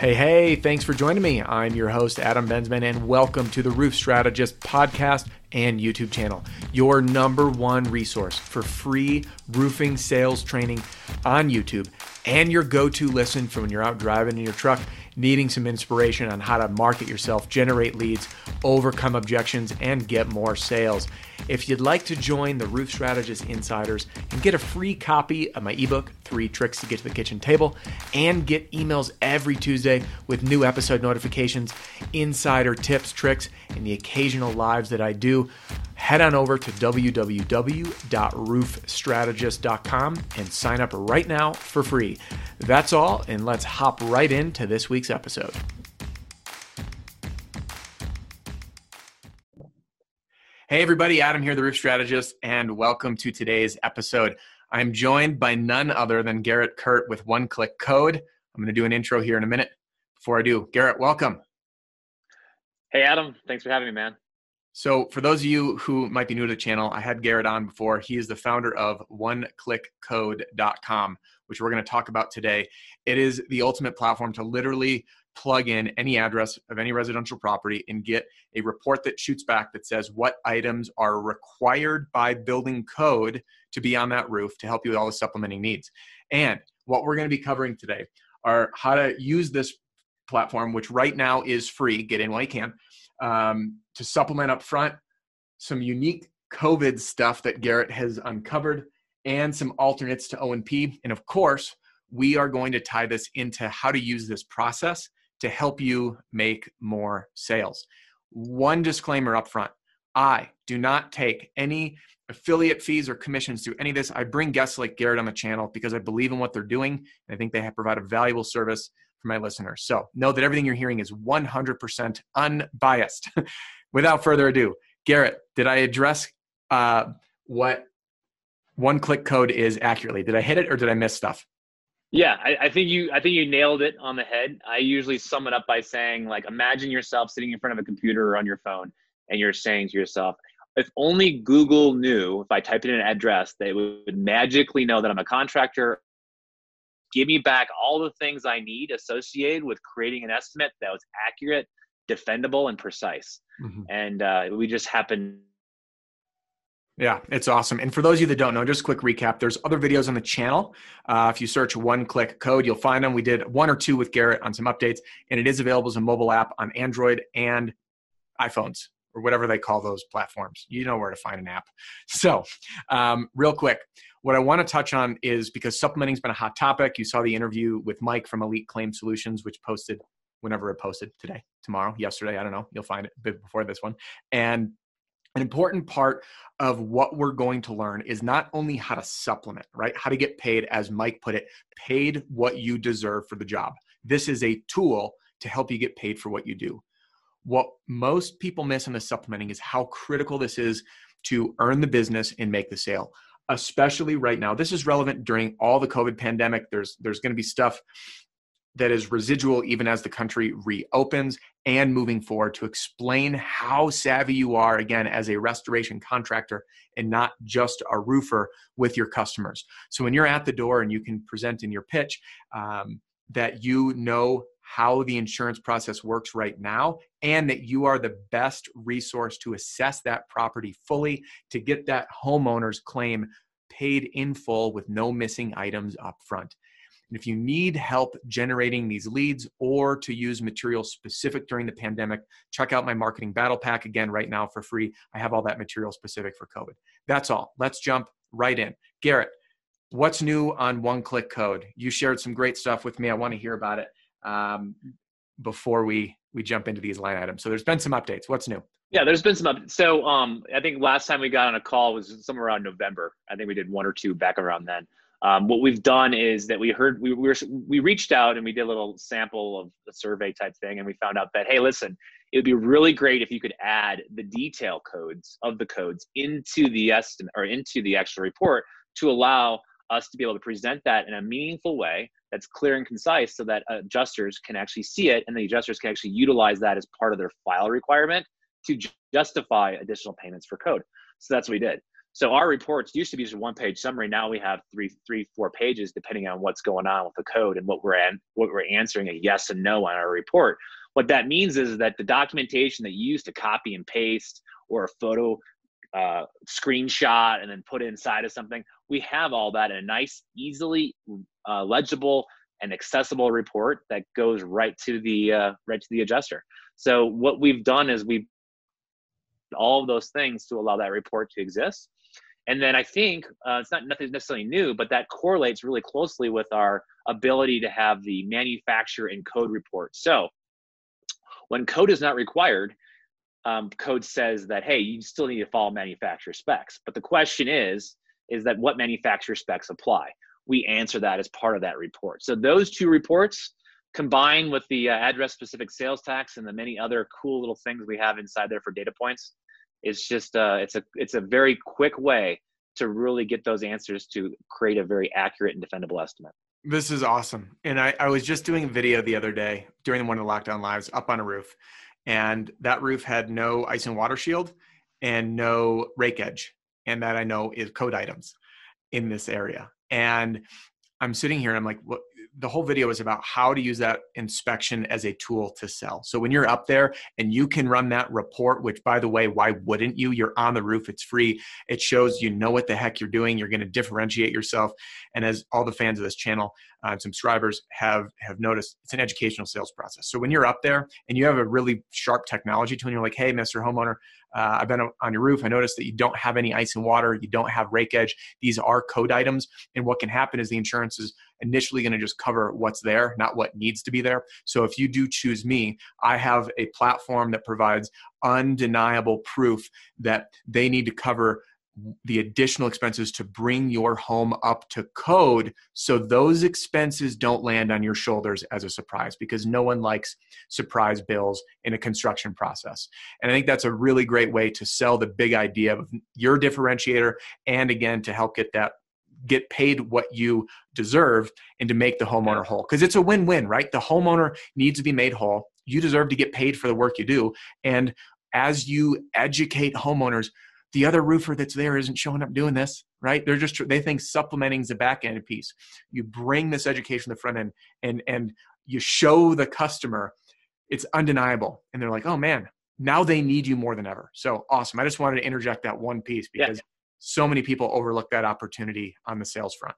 Hey, hey, thanks for joining me. I'm your host, Adam Bensman, and welcome to the Roof Strategist podcast and YouTube channel, your number one resource for free roofing sales training on YouTube and your go to listen for when you're out driving in your truck needing some inspiration on how to market yourself, generate leads, overcome objections, and get more sales. If you'd like to join the Roof Strategist Insiders and get a free copy of my ebook, Three Tricks to Get to the Kitchen Table, and get emails every Tuesday with new episode notifications, insider tips, tricks, and the occasional lives that I do, head on over to www.roofstrategist.com and sign up right now for free. That's all, and let's hop right into this week's episode. Hey, everybody, Adam here, the Roof Strategist, and welcome to today's episode. I'm joined by none other than Garrett Kurtt with One Click Code. I'm going to do an intro here in a minute. Before I do, Garrett, welcome. Hey, Adam. Thanks for having me, man. So, for those of you who might be new to the channel, I had Garrett on before. He is the founder of oneclickcode.com, which we're going to talk about today. It is the ultimate platform to literally plug in any address of any residential property and get a report that shoots back that says what items are required by building code to be on that roof to help you with all the supplementing needs. And what we're going to be covering today are how to use this platform, which right now is free. Get in while you can um, to supplement up front some unique COVID stuff that Garrett has uncovered and some alternates to O&P. And of course, we are going to tie this into how to use this process to help you make more sales. One disclaimer up front I do not take any affiliate fees or commissions through any of this. I bring guests like Garrett on the channel because I believe in what they're doing. And I think they have provide a valuable service for my listeners. So know that everything you're hearing is 100% unbiased. Without further ado, Garrett, did I address uh, what one click code is accurately? Did I hit it or did I miss stuff? Yeah, I, I, think you I think you nailed it on the head. I usually sum it up by saying like imagine yourself sitting in front of a computer or on your phone and you're saying to yourself, if only Google knew if I typed in an address, they would magically know that I'm a contractor give me back all the things I need associated with creating an estimate that was accurate, defendable, and precise. Mm-hmm. And uh, we just happen. Yeah, it's awesome. And for those of you that don't know, just a quick recap there's other videos on the channel. Uh, if you search one click code, you'll find them. We did one or two with Garrett on some updates, and it is available as a mobile app on Android and iPhones or whatever they call those platforms. You know where to find an app. So, um, real quick, what I want to touch on is because supplementing has been a hot topic. You saw the interview with Mike from Elite Claim Solutions, which posted whenever it posted today, tomorrow, yesterday. I don't know. You'll find it before this one. And an important part of what we're going to learn is not only how to supplement, right? How to get paid, as Mike put it, paid what you deserve for the job. This is a tool to help you get paid for what you do. What most people miss in the supplementing is how critical this is to earn the business and make the sale especially right now. This is relevant during all the COVID pandemic. There's there's going to be stuff that is residual even as the country reopens and moving forward to explain how savvy you are again as a restoration contractor and not just a roofer with your customers. So when you're at the door and you can present in your pitch um, that you know how the insurance process works right now and that you are the best resource to assess that property fully to get that homeowner's claim paid in full with no missing items up front. And if you need help generating these leads or to use material specific during the pandemic, check out my marketing battle pack again right now for free. I have all that material specific for COVID. That's all. Let's jump right in. Garrett, what's new on one click code? You shared some great stuff with me. I want to hear about it um, before we we jump into these line items. So there's been some updates. What's new? Yeah, there's been some updates. So um, I think last time we got on a call was somewhere around November. I think we did one or two back around then. Um, what we've done is that we heard we, we were we reached out and we did a little sample of the survey type thing, and we found out that hey, listen, it would be really great if you could add the detail codes of the codes into the estimate or into the actual report to allow us to be able to present that in a meaningful way that's clear and concise so that adjusters can actually see it and the adjusters can actually utilize that as part of their file requirement to justify additional payments for code. So that's what we did. So our reports used to be just one page summary. Now we have three, three, four pages, depending on what's going on with the code and what we're an, what we're answering a yes and no on our report. What that means is that the documentation that you use to copy and paste or a photo uh, screenshot and then put inside of something, we have all that in a nice, easily uh, legible and accessible report that goes right to the uh, right to the adjuster. So what we've done is we've all of those things to allow that report to exist. And then I think uh, it's not nothing necessarily new, but that correlates really closely with our ability to have the manufacturer and code report. So when code is not required, um, code says that hey, you still need to follow manufacturer specs. But the question is, is that what manufacturer specs apply? We answer that as part of that report. So those two reports combined with the uh, address specific sales tax and the many other cool little things we have inside there for data points it's just uh, it's a it's a very quick way to really get those answers to create a very accurate and defendable estimate this is awesome and i, I was just doing a video the other day during one of the lockdown lives up on a roof and that roof had no ice and water shield and no rake edge. And that i know is code items in this area. And i'm sitting here and i'm like what the whole video is about how to use that inspection as a tool to sell. So when you're up there and you can run that report, which by the way, why wouldn't you? You're on the roof, it's free. It shows you know what the heck you're doing. You're going to differentiate yourself. And as all the fans of this channel uh, and subscribers have have noticed, it's an educational sales process. So when you're up there and you have a really sharp technology tool, and you're like, "Hey, Mr. Homeowner, uh, I've been on your roof. I noticed that you don't have any ice and water. You don't have rake edge. These are code items. And what can happen is the insurance is initially going to just cover what's there, not what needs to be there. So if you do choose me, I have a platform that provides undeniable proof that they need to cover the additional expenses to bring your home up to code so those expenses don't land on your shoulders as a surprise because no one likes surprise bills in a construction process. And I think that's a really great way to sell the big idea of your differentiator and again to help get that get paid what you deserve and to make the homeowner whole. Because it's a win-win right? The homeowner needs to be made whole. You deserve to get paid for the work you do. And as you educate homeowners the other roofer that's there isn't showing up doing this right? They're just they think supplementing is the back end piece. You bring this education to the front end and and you show the customer it's undeniable. And they're like oh man now they need you more than ever. So awesome. I just wanted to interject that one piece because. So many people overlook that opportunity on the sales front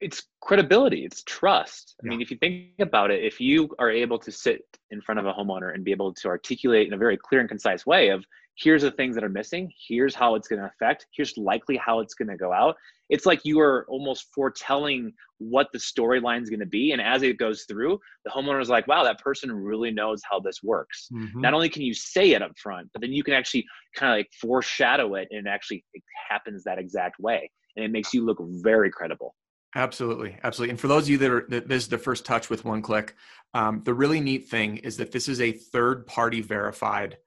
it's credibility it's trust i yeah. mean if you think about it if you are able to sit in front of a homeowner and be able to articulate in a very clear and concise way of here's the things that are missing here's how it's going to affect here's likely how it's going to go out it's like you are almost foretelling what the storyline is going to be and as it goes through the homeowner is like wow that person really knows how this works mm-hmm. not only can you say it up front but then you can actually kind of like foreshadow it and it actually it happens that exact way and it makes you look very credible Absolutely, absolutely. And for those of you that are that this is the first touch with one click, um, the really neat thing is that this is a third party verified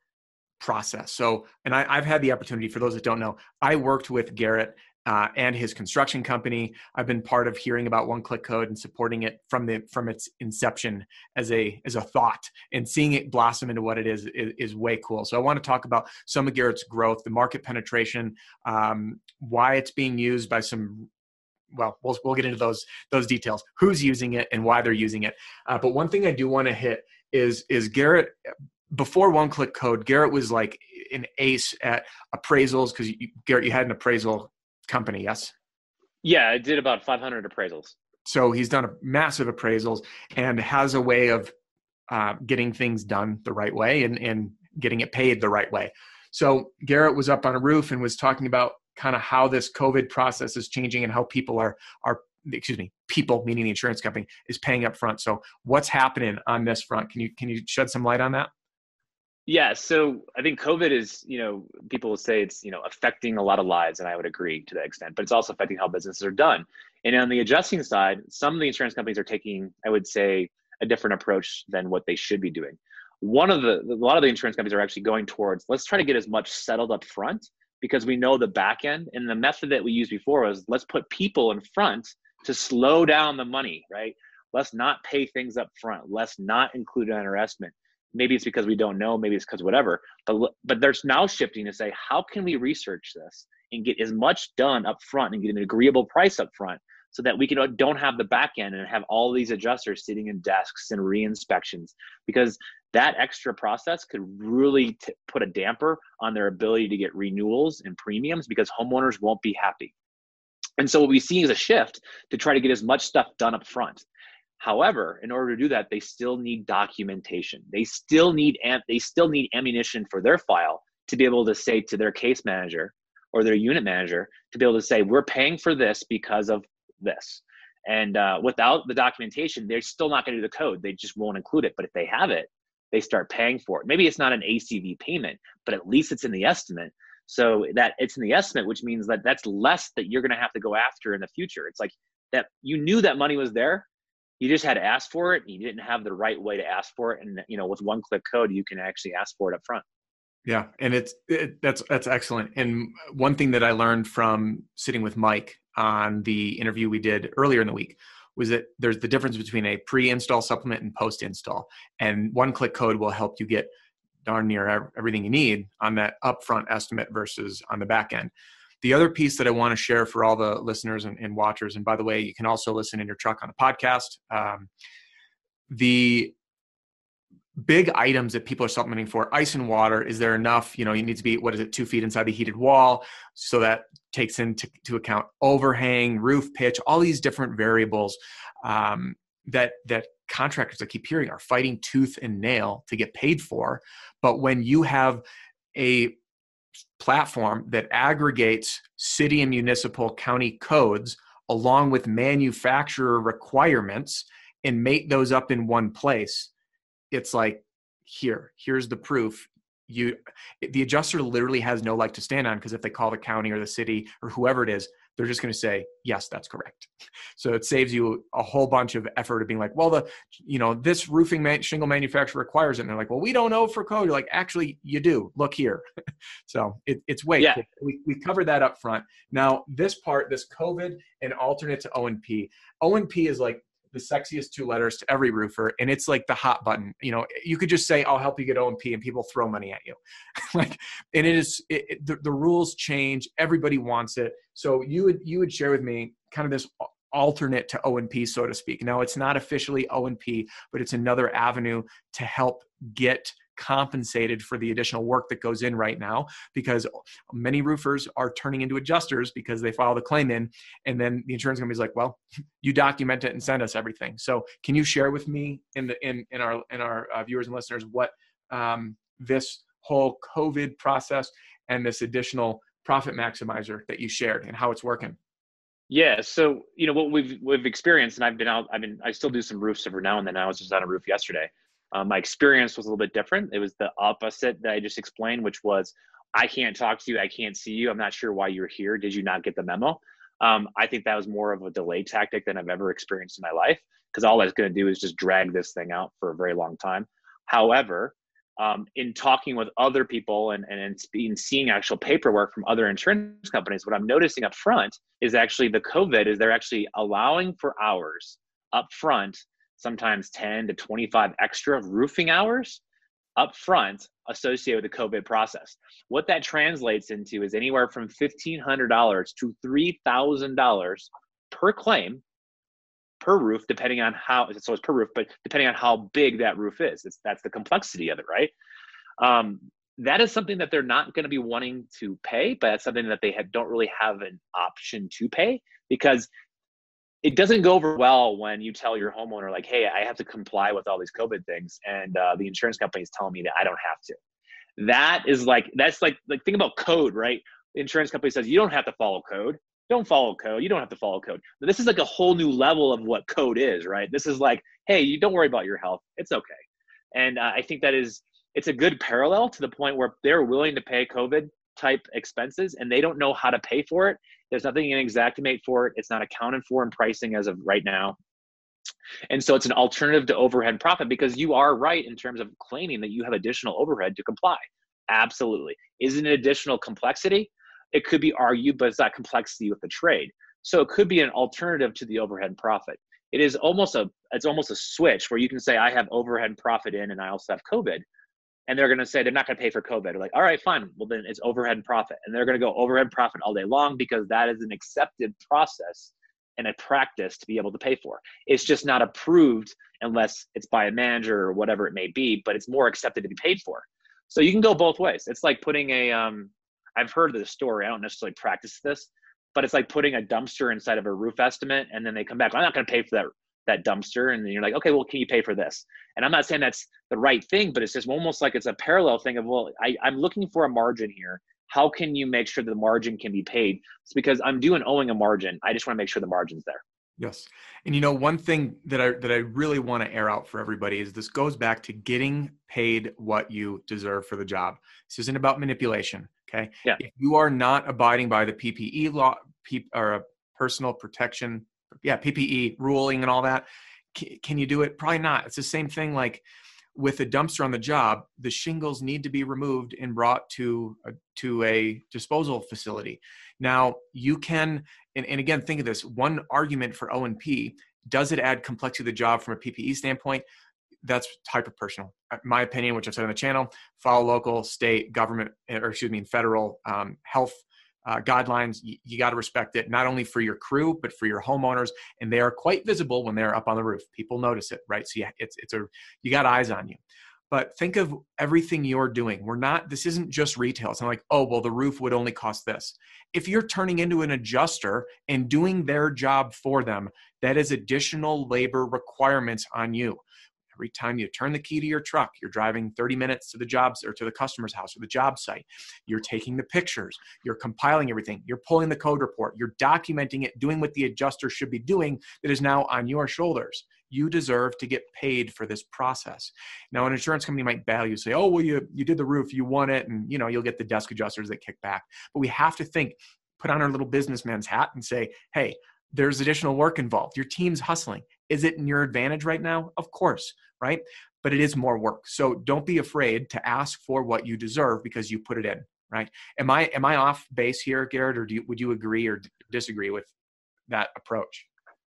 process. So, and I, have had the opportunity, for those that don't know, I worked with Garrett uh, and his construction company. I've been part of hearing about One Click Code and supporting it from the from its inception as a as a thought, and seeing it blossom into what it is is, is way cool. So I want to talk about some of Garrett's growth, the market penetration, um, why it's being used by some well, we'll we'll get into those those details. Who's using it and why they're using it. Uh, but one thing I do want to hit is is Garrett before one click code, Garrett was like an ace at appraisals because Garrett, you had an appraisal company, yes? Yeah, I did about 500 appraisals. So he's done a massive appraisals and has a way of uh, getting things done the right way and, and getting it paid the right way. So Garrett was up on a roof and was talking about kind of how this COVID process is changing and how people are are excuse me, people meaning the insurance company is paying up front. So what's happening on this front? Can you can you shed some light on that? Yeah, so I think COVID is, you know, people will say it's, you know, affecting a lot of lives, and I would agree to that extent, but it's also affecting how businesses are done. And on the adjusting side, some of the insurance companies are taking, I would say, a different approach than what they should be doing. One of the, a lot of the insurance companies are actually going towards, let's try to get as much settled up front because we know the back end. And the method that we used before was let's put people in front to slow down the money, right? Let's not pay things up front. Let's not include an estimate maybe it's because we don't know maybe it's because whatever but but there's now shifting to say how can we research this and get as much done up front and get an agreeable price up front so that we can uh, don't have the back end and have all these adjusters sitting in desks and re-inspections? Because that extra process could really t- put a damper on their ability to get renewals and premiums because homeowners won't be happy. And so what we see is a shift to try to get as much stuff done up front However, in order to do that, they still need documentation. They still need am- they still need ammunition for their file to be able to say to their case manager or their unit manager to be able to say we're paying for this because of this. And uh, without the documentation, they're still not going to do the code. They just won't include it. But if they have it, they start paying for it. Maybe it's not an ACV payment, but at least it's in the estimate. So that it's in the estimate, which means that that's less that you're going to have to go after in the future. It's like that you knew that money was there, you just had to ask for it you didn't have the right way to ask for it and you know with one click code you can actually ask for it up front yeah and it's it, that's that's excellent. And one thing that i learned from sitting with mike on the interview we did earlier in the week was that there's the difference between a pre-install supplement and post-install and one click code will help you get darn near everything you need on that upfront estimate versus on the back end the other piece that I want to share for all the listeners and, and watchers, and by the way, you can also listen in your truck on a podcast. Um, the big items that people are supplementing for ice and water is there enough you know you need to be what is it two feet inside the heated wall so that takes into to account overhang roof pitch all these different variables um, that that contractors i keep hearing are fighting tooth and nail to get paid for but when you have a platform that aggregates city and municipal county codes along with manufacturer requirements and make those up in one place. It's like here here's the proof. You the adjuster literally has no leg to stand on because if they call the county or the city or whoever it is they're just going to say yes that's correct. So it saves you a whole bunch of effort of being like well the you know this roofing man, shingle manufacturer requires it. And they're like well we don't know for code. You're like actually you do. Look here. So it, it's way yeah. we, we covered that up front. Now this part this covid and alternate to o&p o&p is like the sexiest two letters to every roofer and it's like the hot button. You know you could just say i'll help you get o&p and people throw money at you. Like and it is it, it, the, the rules change. Everybody wants it. So you would you would share with me kind of this alternate to O&P, so to speak. Now, it's not officially O&P, but it's another avenue to help get compensated for the additional work that goes in right now because many roofers are turning into adjusters because they file the claim in and then the insurance company's like well you document it and send us everything so can you share with me in the in in our in our uh, viewers and listeners what um, this whole covid process and this additional profit maximizer that you shared and how it's working yeah, so you know what we've we've experienced, and I've been out. I mean, I still do some roofs every now and then. I was just on a roof yesterday. Um, my experience was a little bit different. It was the opposite that I just explained, which was I can't talk to you, I can't see you. I'm not sure why you're here. Did you not get the memo? Um, I think that was more of a delay tactic than I've ever experienced in my life because all that's going to do is just drag this thing out for a very long time. However, um, in talking with other people and, and, and seeing actual paperwork from other insurance companies, what I'm noticing up front is actually the COVID is they're actually allowing for hours up front, sometimes 10 to 25 extra roofing hours up front associated with the COVID process. What that translates into is anywhere from $1,500 to $3,000 per claim per roof, depending on how so it's per roof, but depending on how big that roof is. It's that's the complexity of it, right? Um, that is something that they're not going to be wanting to pay, but that's something that they have, don't really have an option to pay because it doesn't go over well when you tell your homeowner like, "Hey, I have to comply with all these COVID things," and uh, the insurance company is telling me that I don't have to. That is like that's like like think about code, right? The insurance company says you don't have to follow code don't follow code. You don't have to follow code. But this is like a whole new level of what code is, right? This is like, hey, you don't worry about your health. It's okay. And uh, I think that is it's a good parallel to the point where they're willing to pay COVID type expenses and they don't know how to pay for it. There's nothing in Xactimate for it. It's not accounted for in pricing as of right now. And so it's an alternative to overhead profit because you are right in terms of claiming that you have additional overhead to comply. Absolutely. Is it an additional complexity? it could be argued, but it's that complexity with the trade. So it could be an alternative to the overhead profit. It is almost a it's almost a switch where you can say I have overhead profit in and I also have COVID. And they're going to say they're not going to pay for COVID. They're like, all right, fine. Well, then it's overhead and profit. And they're going to go overhead profit all day long because that is an accepted process and a practice to be able to pay for. It's just not approved unless it's by a manager or whatever it may be, but it's more accepted to be paid for. So you can go both ways. It's like putting a um, I've heard this story. I don't necessarily practice this, but it's like putting a dumpster inside of a roof estimate, and then they come back. I'm not going to pay for that that dumpster, and then you're like, okay, well, can you pay for this? And I'm not saying that's the right thing, but it's just almost like it's a parallel thing of, well, I, I'm looking for a margin here. How can you make sure the margin can be paid? It's because I'm doing owing a margin. I just want to make sure the margin's there. Yes. And you know, one thing that I that I really want to air out for everybody is this goes back to getting paid what you deserve for the job. This isn't about manipulation. Okay. Yeah. If you are not abiding by the PPE law or a personal protection, yeah, PPE ruling and all that, can, can you do it? Probably not. It's the same thing like with a dumpster on the job, the shingles need to be removed and brought to a, to a disposal facility. Now you can, and, and again, think of this: one argument for O and P does it add complexity to the job from a PPE standpoint? That's hyper personal. Uh, my opinion, which I've said on the channel, follow local, state, government, or excuse me, federal um, health uh, guidelines. You, you got to respect it, not only for your crew, but for your homeowners. And they are quite visible when they're up on the roof. People notice it, right? So it's, it's a, you got eyes on you. But think of everything you're doing. We're not, this isn't just retail. It's not like, oh, well, the roof would only cost this. If you're turning into an adjuster and doing their job for them, that is additional labor requirements on you. Every time you turn the key to your truck, you're driving 30 minutes to the jobs or to the customer's house or the job site. You're taking the pictures, you're compiling everything, you're pulling the code report, you're documenting it, doing what the adjuster should be doing that is now on your shoulders. You deserve to get paid for this process. Now, an insurance company might value say, "Oh, well, you you did the roof, you won it, and you know you'll get the desk adjusters that kick back." But we have to think, put on our little businessman's hat, and say, "Hey, there's additional work involved. Your team's hustling. Is it in your advantage right now? Of course, right? But it is more work. So don't be afraid to ask for what you deserve because you put it in, right? Am I am I off base here, Garrett, or do you, would you agree or disagree with that approach?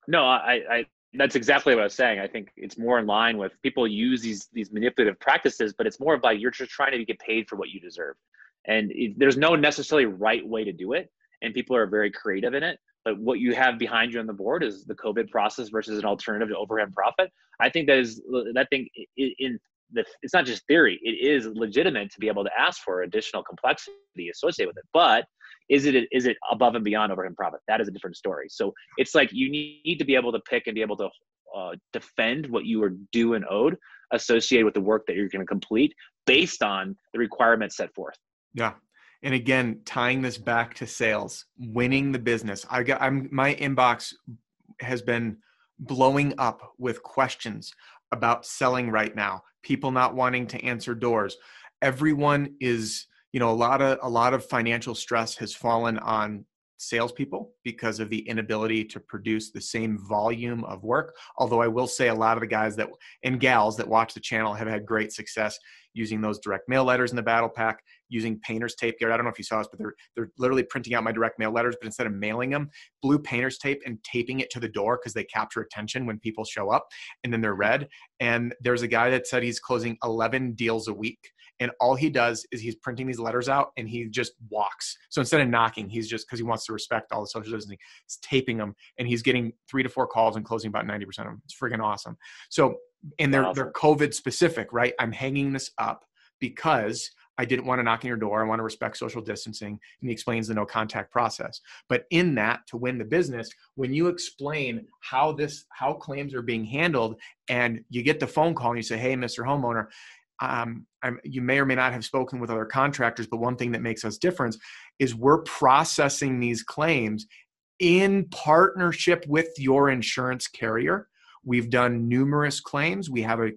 No, I, I that's exactly what I was saying. I think it's more in line with people use these these manipulative practices, but it's more of like you're just trying to get paid for what you deserve, and it, there's no necessarily right way to do it, and people are very creative in it but what you have behind you on the board is the COVID process versus an alternative to overhead profit. I think that is that thing in the it's not just theory; it is legitimate to be able to ask for additional complexity associated with it. But is it is it above and beyond overhead profit? That is a different story. So it's like you need to be able to pick and be able to uh, defend what you are due and owed associated with the work that you're going to complete based on the requirements set forth. Yeah, and again tying this back to sales winning the business. I got i'm my inbox has been blowing up with questions about selling right now people not wanting to answer doors. Everyone is you know a lot of a lot of financial stress has fallen on salespeople because of the inability to produce the same volume of work. Although I will say a lot of the guys that and gals that watch the channel have had great success using those direct mail letters in the battle pack, using painter's tape. Garrett, I don't know if you saw this, but they're they're literally printing out my direct mail letters, but instead of mailing them, blue painter's tape and taping it to the door because they capture attention when people show up, and then they're read. And there's a guy that said he's closing 11 deals a week and all he does is he's printing these letters out and he just walks so instead of knocking he's just because he wants to respect all the social distancing he's taping them and he's getting three to four calls and closing about 90% of them it's freaking awesome so and they're, awesome. they're covid specific right i'm hanging this up because I didn't want to knock on your door. I want to respect social distancing. And he explains the no contact process. But in that, to win the business, when you explain how this, how claims are being handled, and you get the phone call and you say, Hey, Mr. Homeowner, um, you may or may not have spoken with other contractors, but one thing that makes us different is we're processing these claims in partnership with your insurance carrier. We've done numerous claims. We have a,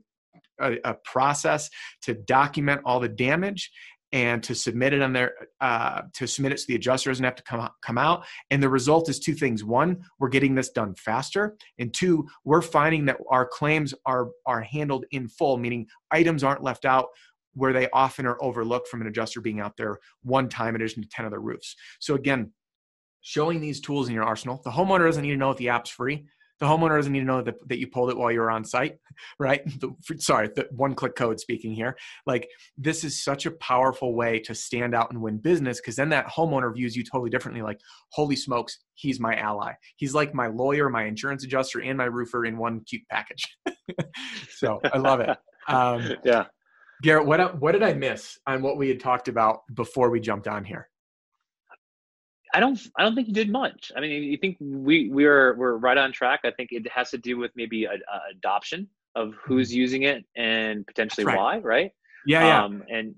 a, a process to document all the damage and to submit it on their uh, to submit it so the adjuster doesn't have to come come out. And the result is two things: one, we're getting this done faster, and two, we're finding that our claims are are handled in full, meaning items aren't left out where they often are overlooked from an adjuster being out there one time in addition to 10 other roofs. So again, showing these tools in your arsenal. The homeowner doesn't need to know if the app's free. The homeowner doesn't need to know that, that you pulled it while you were on site, right? The, sorry, the one click code speaking here. Like, this is such a powerful way to stand out and win business because then that homeowner views you totally differently. Like, holy smokes, he's my ally. He's like my lawyer, my insurance adjuster, and my roofer in one cute package. so I love it. Um, yeah. Garrett, what, what did I miss on what we had talked about before we jumped on here? I don't I don't think you did much. I mean, you think we we're we're right on track. I think it has to do with maybe a, a adoption of who's mm-hmm. using it and potentially right. why, right? Yeah, yeah. Um, and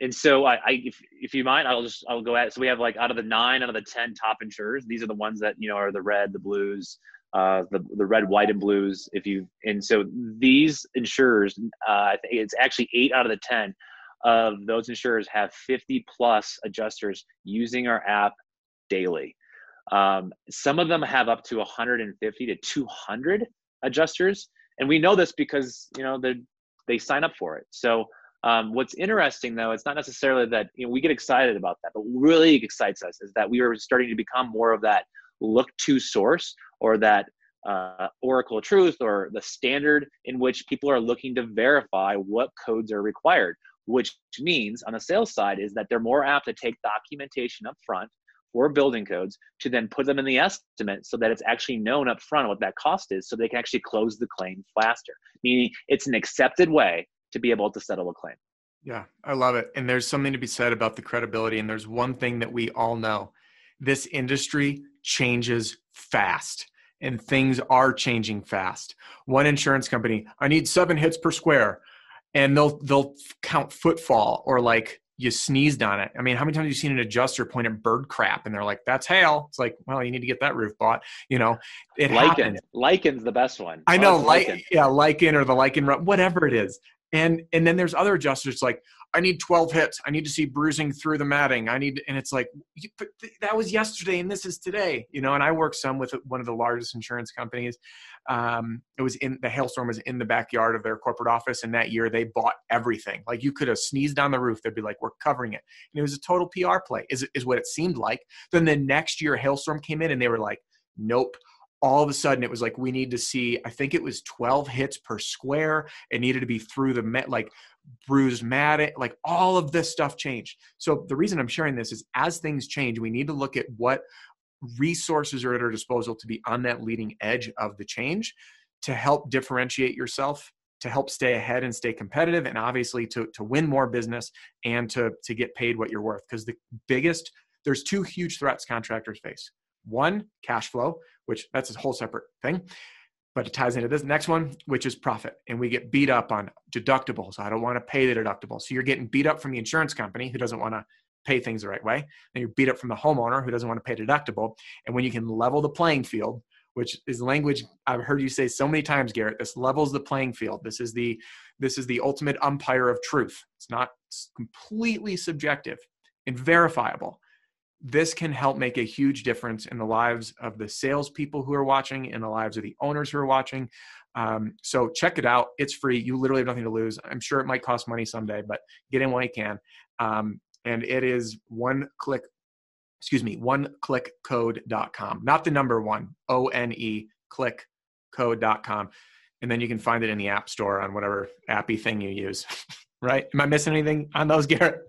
and so I, I, if if you mind, I'll just I'll go at. So we have like out of the nine out of the ten top insurers, these are the ones that you know are the red, the blues, uh, the the red, white, and blues. If you and so these insurers, uh, I think it's actually eight out of the ten of those insurers have 50 plus adjusters using our app daily. Um, some of them have up to 150 to 200 adjusters, and we know this because you know they they sign up for it. So um, what's interesting though, it's not necessarily that you know we get excited about that, but really excites us is that we are starting to become more of that look to source or that uh, Oracle Truth or the standard in which people are looking to verify what codes are required which means on the sales side is that they're more apt to take documentation up front for building codes to then put them in the estimate so that it's actually known up front what that cost is so they can actually close the claim faster. Meaning it's an accepted way to be able to settle a claim. Yeah i love it. And there's something to be said about the credibility and there's one thing that we all know. This industry changes fast and things are changing fast. One insurance company i need seven hits per square and they'll they'll count footfall or like you sneezed on it. I mean, how many times have you seen an adjuster point at bird crap and they're like, "That's hail." It's like, well, you need to get that roof bought. You know, it lichen. Happens. Lichen's the best one. I know, lichen. yeah, lichen or the lichen, whatever it is. And and then there's other adjusters like, I need 12 hits. I need to see bruising through the matting. I need, and it's like, that was yesterday and this is today, you know. And I work some with one of the largest insurance companies. Um, it was in the hailstorm was in the backyard of their corporate office, and that year they bought everything. Like you could have sneezed on the roof, they'd be like, "We're covering it," and it was a total PR play. Is is what it seemed like. Then the next year, hailstorm came in, and they were like, "Nope." All of a sudden it was like we need to see i think it was 12 hits per square. It needed to be through the met like bruised mat like all of this stuff changed. So the reason i'm sharing this is as things change we need to look at what resources are at our disposal to be on that leading edge of the change to help differentiate yourself to help stay ahead and stay competitive and obviously to, to win more business and to, to get paid what you're worth. Because the biggest there's two huge threats contractors face. One cash flow which that's a whole separate thing but it ties into this next one, which is profit. And we get beat up on deductibles. I don't want to pay the deductible. So you're getting beat up from the insurance company who doesn't want to pay things the right way. And you're beat up from the homeowner who doesn't want to pay deductible. And when you can level the playing field, which is language I've heard you say so many times, Garrett, this levels the playing field. This is the this is the ultimate umpire of truth. It's not completely subjective and verifiable this can help make a huge difference in the lives of the salespeople who are watching, in the lives of the owners who are watching. Um, so check it out. It's free. You literally have nothing to lose. I'm sure it might cost money someday, but get in while you can. Um, and it is one click, excuse me, one click code.com, not the number one, O N E click code.com. And then you can find it in the app store on whatever appy thing you use. right? Am I missing anything on those, Garrett?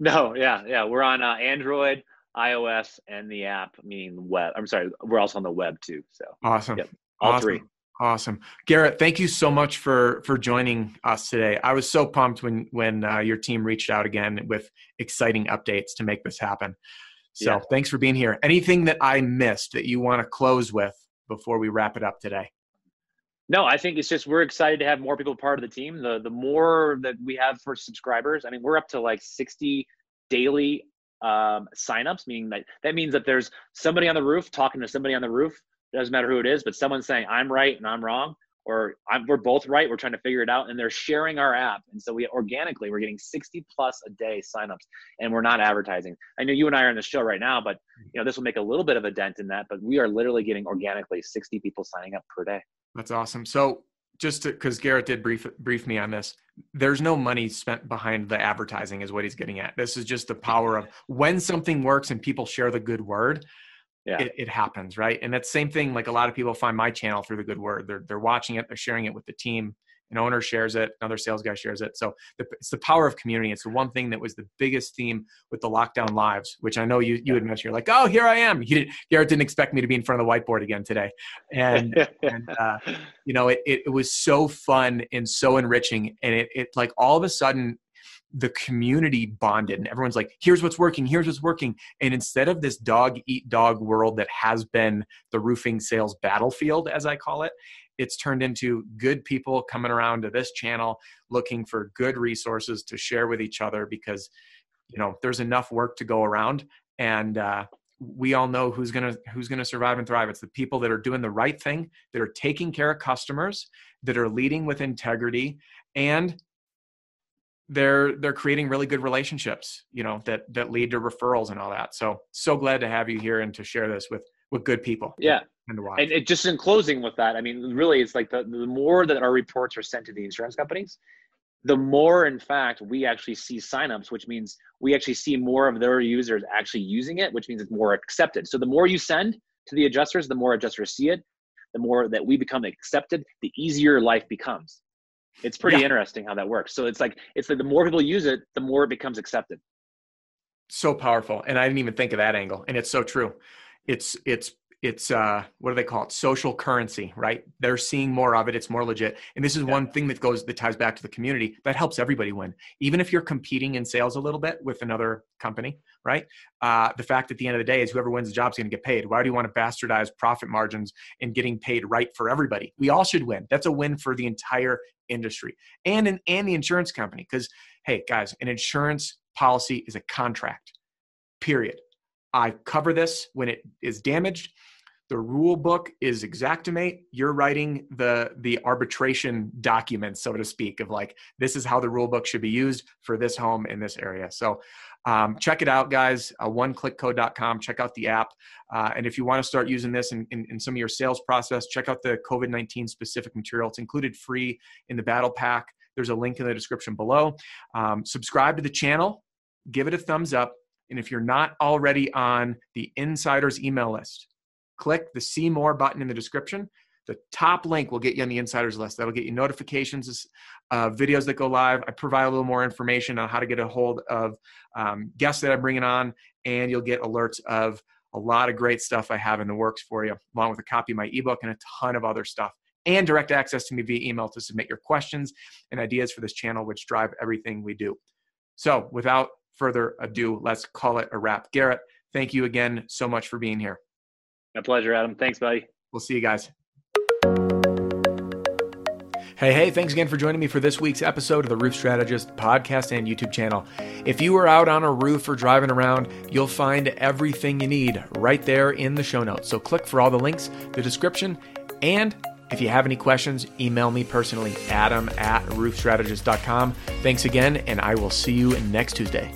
No, yeah, yeah. We're on uh, Android, iOS and the app, meaning the web. I'm sorry, we're also on the web too. So awesome. Yep, all awesome. three. Awesome, Garrett. Thank you so much for for joining us today. I was so pumped when when uh, your team reached out again with exciting updates to make this happen. So yeah. thanks for being here. Anything that I missed that you want to close with before we wrap it up today? No, I think it's just we're excited to have more people part of the team. The the more that we have for subscribers, I mean, we're up to like 60 daily um, signups, meaning that that means that there's somebody on the roof talking to somebody on the roof. It Doesn't matter who it is, but someone's saying I'm right and I'm wrong, or I'm, we're both right. We're trying to figure it out, and they're sharing our app. And so we organically we're getting 60 plus a day signups, and we're not advertising. I know you and I are on the show right now, but you know this will make a little bit of a dent in that. But we are literally getting organically 60 people signing up per day. That's awesome. So just because Garrett did brief brief me on this, there's no money spent behind the advertising, is what he's getting at. This is just the power of when something works and people share the good word. yeah. it, it happens, right? And that's same thing. Like a lot of people find my channel through the good word. They're they're watching it, they're sharing it with the team. An owner shares it, another sales guy shares it. So the, it's the power of community. It's the one thing that was the biggest theme with the lockdown lives, which I know you you had mentioned. You're like, oh, here I am. He didn't, Garrett didn't expect me to be in front of the whiteboard again today, and and uh, you know it, it, it was so fun and so enriching, and it it like all of a sudden the community bonded and everyone's like here's what's working here's what's working and instead of this dog eat dog world that has been the roofing sales battlefield as i call it it's turned into good people coming around to this channel looking for good resources to share with each other because you know there's enough work to go around. And uh, we all know who's gonna who's gonna survive and thrive. It's the people that are doing the right thing that are taking care of customers that are leading with integrity and they're they're creating really good relationships you know that that lead to referrals and all that. So so glad to have you here and to share this with with good people. Yeah and, and it, just in closing with that i mean really it's like the, the more that our reports are sent to the insurance companies the more in fact we actually see signups which means we actually see more of their users actually using it which means it's more accepted so the more you send to the adjusters the more adjusters see it the more that we become accepted the easier life becomes it's pretty yeah. interesting how that works. So it's like it's like the more people use it, the more it becomes accepted. So powerful, and I didn't even think of that angle, and it's so true. It's it's it's uh what do they call it? Social currency right? They're seeing more of it. It's more legit. And this is yeah. one thing that goes that ties back to the community. That helps everybody win. Even if you're competing in sales a little bit with another company right? Uh, the fact at the end of the day is whoever wins the job is going to get paid. Why do you want to bastardize profit margins and getting paid right for everybody? We all should win. That's a win for the entire industry and in, and the insurance company. Because hey guys an insurance policy is a contract period. I cover this when it is damaged. The rule book is Xactimate. You're writing the the arbitration document, so to speak, of like this is how the rule book should be used for this home in this area. So um, check it out, guys. Uh, OneClickCode.com. Check out the app, uh, and if you want to start using this in, in, in some of your sales process, check out the COVID nineteen specific material. It's included free in the battle pack. There's a link in the description below. Um, subscribe to the channel. Give it a thumbs up and if you're not already on the insiders email list, click the see more button in the description. The top link will get you on the insiders list. That'll get you notifications, uh, videos that go live. I provide a little more information on how to get a hold of um, guests that I'm bringing on, and you'll get alerts of a lot of great stuff I have in the works for you, along with a copy of my ebook and a ton of other stuff, and direct access to me via email to submit your questions and ideas for this channel, which drive everything we do. So, without further ado, let's call it a wrap. Garrett, thank you again so much for being here. My pleasure, Adam. Thanks, buddy. We'll see you guys. Hey, hey, thanks again for joining me for this week's episode of the Roof Strategist podcast and YouTube channel. If you are out on a roof or driving around, you'll find everything you need right there in the show notes. So click for all the links, the description, and if you have any questions, email me personally, adam at roofstrategist.com. Thanks again, and I will see you next Tuesday.